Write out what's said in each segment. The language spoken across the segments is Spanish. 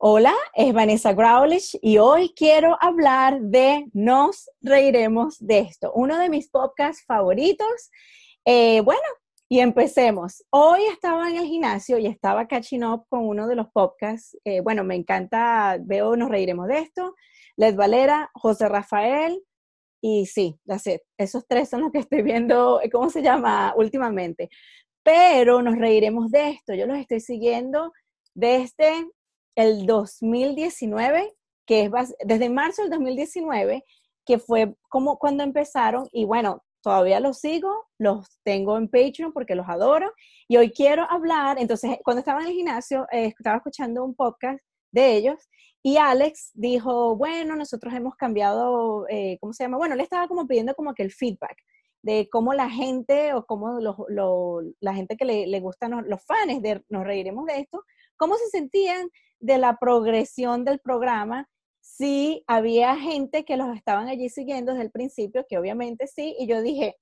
Hola, es Vanessa Growlich y hoy quiero hablar de Nos reiremos de esto, uno de mis podcasts favoritos. Eh, bueno, y empecemos. Hoy estaba en el gimnasio y estaba catching up con uno de los podcasts. Eh, bueno, me encanta, veo Nos reiremos de esto. Led Valera, José Rafael y sí, esos tres son los que estoy viendo, ¿cómo se llama? Últimamente. Pero nos reiremos de esto. Yo los estoy siguiendo desde el 2019, que es desde marzo del 2019, que fue como cuando empezaron, y bueno, todavía los sigo, los tengo en Patreon porque los adoro, y hoy quiero hablar, entonces cuando estaba en el gimnasio, eh, estaba escuchando un podcast de ellos, y Alex dijo, bueno, nosotros hemos cambiado, eh, ¿cómo se llama? Bueno, le estaba como pidiendo como que el feedback de cómo la gente o cómo la gente que le, le gustan los fans de Nos Reiremos de esto, cómo se sentían de la progresión del programa, si había gente que los estaban allí siguiendo desde el principio, que obviamente sí, y yo dije,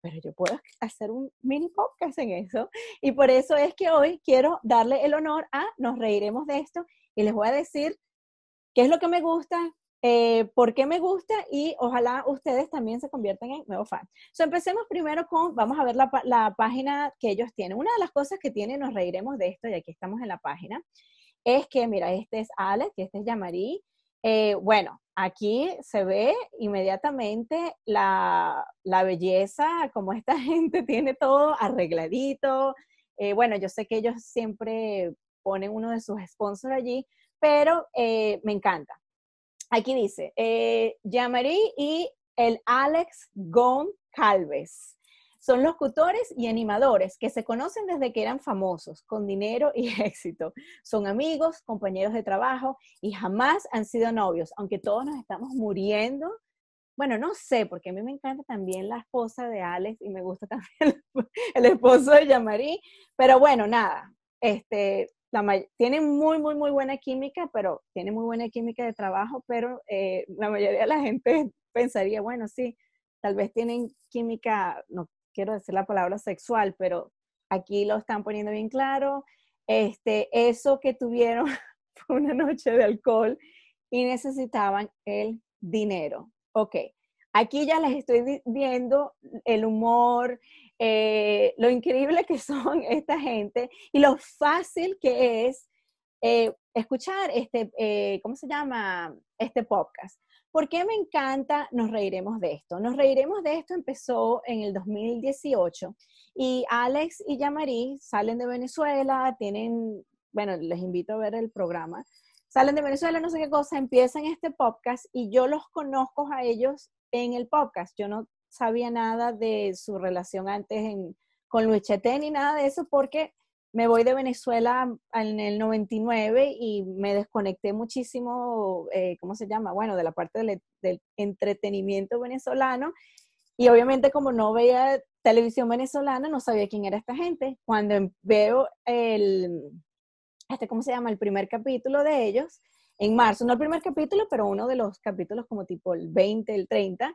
pero yo puedo hacer un mini podcast en eso. Y por eso es que hoy quiero darle el honor a, nos reiremos de esto y les voy a decir qué es lo que me gusta, eh, por qué me gusta y ojalá ustedes también se conviertan en nuevos fans. So, empecemos primero con, vamos a ver la, página que ellos tienen. Una de las cosas que tienen, nos reiremos de esto, y aquí estamos en la página, es que, mira, este es Alex este es Yamari. Eh, bueno, aquí se ve inmediatamente la, belleza, como esta gente tiene todo arregladito. Eh, bueno, yo sé que ellos siempre ponen uno de sus sponsors allí, pero eh, me encanta. Aquí dice, Yamari y el Alex Gon Calves. Son locutores y animadores que se conocen desde que eran famosos, con dinero y éxito. Son amigos, compañeros de trabajo y jamás han sido novios, aunque todos nos estamos muriendo. Bueno, no sé, porque a mí me encanta también la esposa de Alex y me gusta también el, esposo de Yamari, pero bueno, nada, este, la, tienen muy, muy, muy buena química, pero tienen muy buena química de trabajo, pero eh, la mayoría de la gente pensaría, bueno, sí, tal vez tienen química, no, quiero decir la palabra sexual, pero aquí lo están poniendo bien claro. Este, eso que tuvieron una noche de alcohol y necesitaban el dinero. Ok, aquí ya les estoy viendo el humor, eh, lo increíble que son esta gente y lo fácil que es eh, escuchar este, eh, ¿cómo se llama? Este podcast. ¿Por qué me encanta Nos Reiremos de esto? Nos Reiremos de esto empezó en el 2018 y Alex y Yamari salen de Venezuela, tienen, bueno, les invito a ver el programa, salen de Venezuela, no sé qué cosa, empiezan este podcast y yo los conozco a ellos en el podcast. Yo no sabía nada de su relación antes con Luis Chetén ni nada de eso porque me voy de Venezuela en el 99 y me desconecté muchísimo, eh, ¿cómo se llama? Bueno, de la parte del, entretenimiento venezolano. Y obviamente como no veía televisión venezolana, no sabía quién era esta gente. Cuando em, veo el, este, ¿cómo se llama? El primer capítulo de ellos, en marzo, no el primer capítulo, pero uno de los capítulos como tipo el 20, el 30,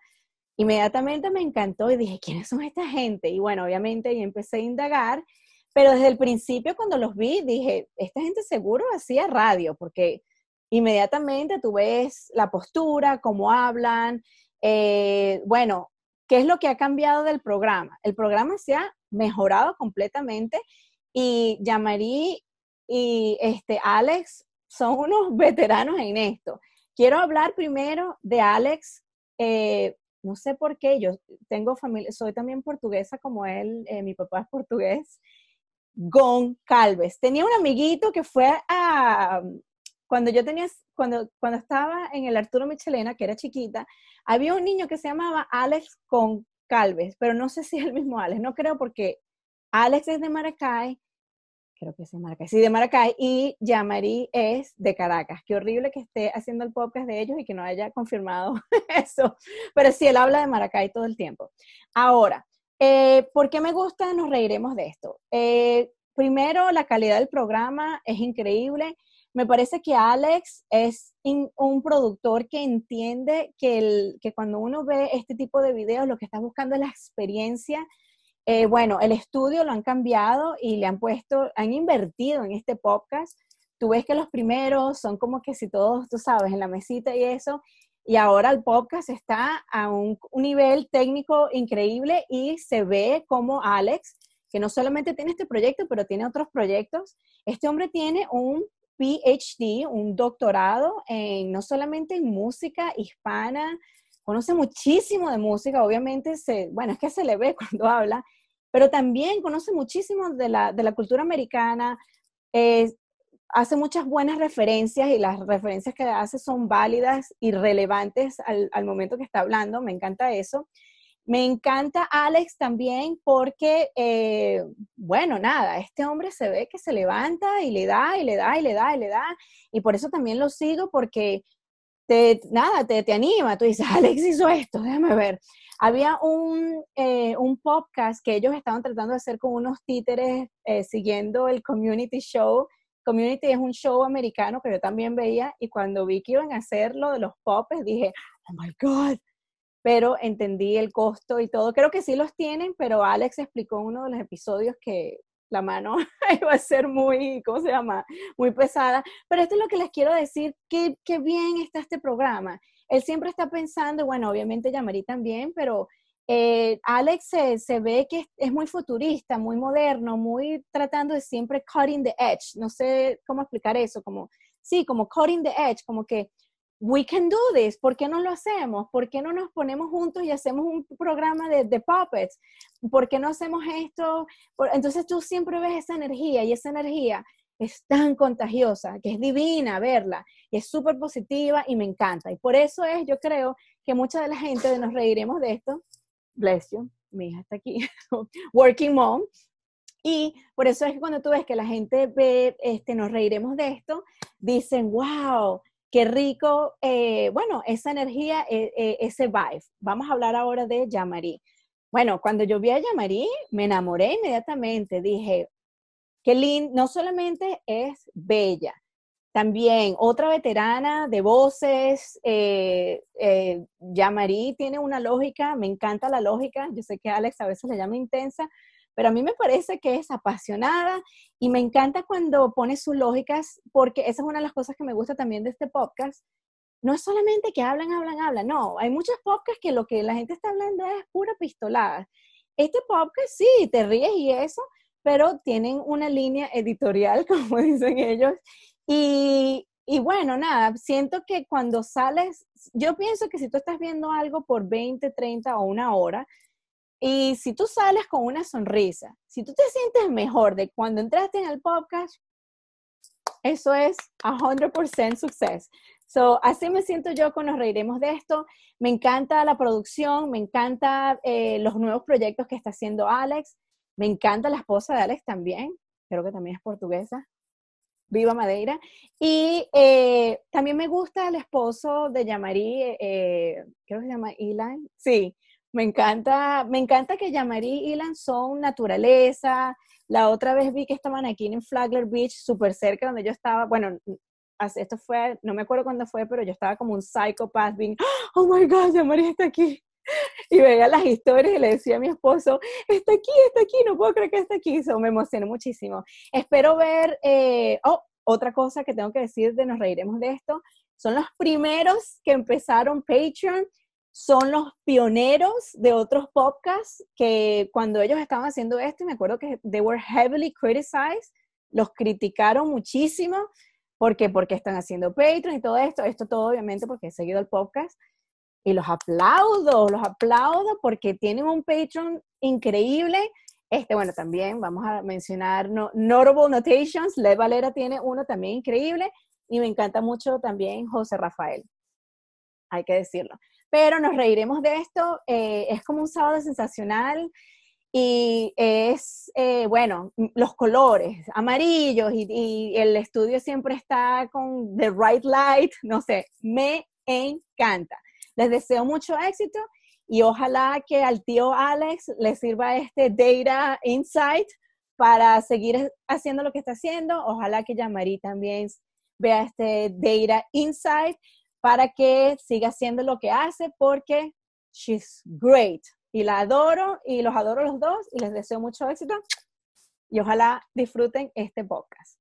inmediatamente me encantó y dije, ¿quiénes son esta gente? Y bueno, obviamente y empecé a indagar pero desde el principio cuando los vi dije, esta gente seguro hacía radio, porque inmediatamente tú ves la postura, cómo hablan, eh, bueno, ¿qué es lo que ha cambiado del programa? El programa se ha mejorado completamente y Yamari y este Alex son unos veteranos en esto. Quiero hablar primero de Alex. Eh, no sé por qué, yo tengo familia, soy también portuguesa como él, eh, mi papá es portugués, Gon Calves. Tenía un amiguito que fue a, cuando yo tenía, cuando, cuando estaba en el Arturo Michelena, que era chiquita, había un niño que se llamaba Alex Con Calves, pero no sé si es el mismo Alex, no creo porque Alex es de Maracay, creo que es de Maracay, sí, de Maracay, y Yamari es de Caracas. Qué horrible que esté haciendo el podcast de ellos y que no haya confirmado eso, pero sí, él habla de Maracay todo el tiempo. Ahora, eh, ¿Por qué me gusta? Nos reiremos de esto. Eh, primero, la calidad del programa es increíble. Me parece que Alex es un productor que entiende que, cuando uno ve este tipo de videos, lo que está buscando es la experiencia. Eh, bueno, el estudio lo han cambiado y le han puesto, han invertido en este podcast. tú ves que los primeros son como que si todos, tú sabes, en la mesita y eso, y ahora el podcast está a un, nivel técnico increíble y se ve como Alex, que no solamente tiene este proyecto, pero tiene otros proyectos. Este hombre tiene un PhD, un doctorado en no solamente en música hispana, conoce muchísimo de música, obviamente, se, bueno, es que se le ve cuando habla, pero también conoce muchísimo de la, de la cultura americana, eh, hace muchas buenas referencias y las referencias que hace son válidas y relevantes al, al momento que está hablando, me encanta eso. Me encanta Alex también porque, eh, bueno, nada, este hombre se ve que se levanta y le da y le da y le da y le da. Y por eso también lo sigo porque, te, nada, te, te anima. Tú dices, Alex hizo esto, déjame ver. Había un, eh, un podcast que ellos estaban tratando de hacer con unos títeres eh, siguiendo el community show. Community es un show americano que yo también veía y cuando vi que iban a hacer lo de los popes dije, oh my God, pero entendí el costo y todo. Creo que sí los tienen, pero Alex explicó en uno de los episodios que la mano iba a ser muy, ¿cómo se llama? Muy pesada. Pero esto es lo que les quiero decir, qué, qué bien está este programa. Él siempre está pensando, bueno, obviamente llamaría también, pero eh, Alex se, se, ve que es, muy futurista, muy moderno, muy tratando de siempre cutting the edge. No sé cómo explicar eso, como, sí, como cutting the edge, como que we can do this, ¿por qué no lo hacemos? ¿Por qué no nos ponemos juntos y hacemos un programa de, de puppets? ¿Por qué no hacemos esto? entonces tú siempre ves esa energía y esa energía es tan contagiosa, que es divina verla, y es súper positiva y me encanta. Y por eso es, yo creo, que mucha de la gente nos reiremos de esto. Bless you, mi hija está aquí, working mom. Y por eso es que cuando tú ves que la gente ve, este, nos reiremos de esto, dicen, wow, Qué rico, eh, bueno, esa energía, eh, eh, ese vibe. Vamos a hablar ahora de Yamari. Bueno, cuando yo vi a Yamari, me enamoré inmediatamente. Dije, qué lindo, no solamente es bella, también otra veterana de voces, Yamari tiene una lógica, me encanta la lógica, yo sé que Alex a veces le llama intensa, pero a mí me parece que es apasionada y me encanta cuando pone sus lógicas, porque esa es una de las cosas que me gusta también de este podcast. No es solamente que hablan, hablan, hablan, no, hay muchos podcasts que lo que la gente está hablando es pura pistolada. Este podcast sí, te ríes y eso, pero tienen una línea editorial, como dicen ellos, y, y bueno, nada, siento que cuando sales, yo pienso que si tú estás viendo algo por 20, 30 o una hora, y si tú sales con una sonrisa, si tú te sientes mejor de cuando entraste en el podcast, eso es 100% success. So, así me siento yo con Nos Reiremos de esto. Me encanta la producción, me encanta eh, los nuevos proyectos que está haciendo Alex, me encanta la esposa de Alex también, creo que también es portuguesa. Viva Madeira. Y eh, también me gusta el esposo de Yamari, eh, creo que se llama Eli. Sí, me encanta, me encanta que Yamari y Ilan son naturaleza. La otra vez vi que estaban aquí en Flagler Beach, súper cerca donde yo estaba. Bueno, esto fue, no me acuerdo cuándo fue, pero yo estaba como un psychopath, being, oh my God, Yamari está aquí. Y veía las historias y le decía a mi esposo, está aquí, está aquí, no puedo creer que está aquí. Eso me emocionó muchísimo. Espero ver, eh, oh, otra cosa que tengo que decir de Nos Reiremos de esto, son los primeros que empezaron Patreon son los pioneros de otros podcasts que cuando ellos estaban haciendo esto, me acuerdo que they were heavily criticized, los criticaron muchísimo porque porque están haciendo Patreon y todo esto, esto todo obviamente porque he seguido el podcast y los aplaudo, los aplaudo porque tienen un Patreon increíble. Este, bueno, también vamos a mencionar no, Notable Notations, Le Valera tiene uno también increíble y me encanta mucho también José Rafael, hay que decirlo pero nos reiremos de esto. Eh, es como un sábado sensacional y es, eh, bueno, los colores amarillos y, el estudio siempre está con the right light, no sé, me encanta. Les deseo mucho éxito y ojalá que al tío Alex le sirva este Data Insight para seguir haciendo lo que está haciendo. Ojalá que Yamari también vea este Data Insight para que siga haciendo lo que hace porque she's great. Y la adoro y los adoro los dos y les deseo mucho éxito y ojalá disfruten este podcast.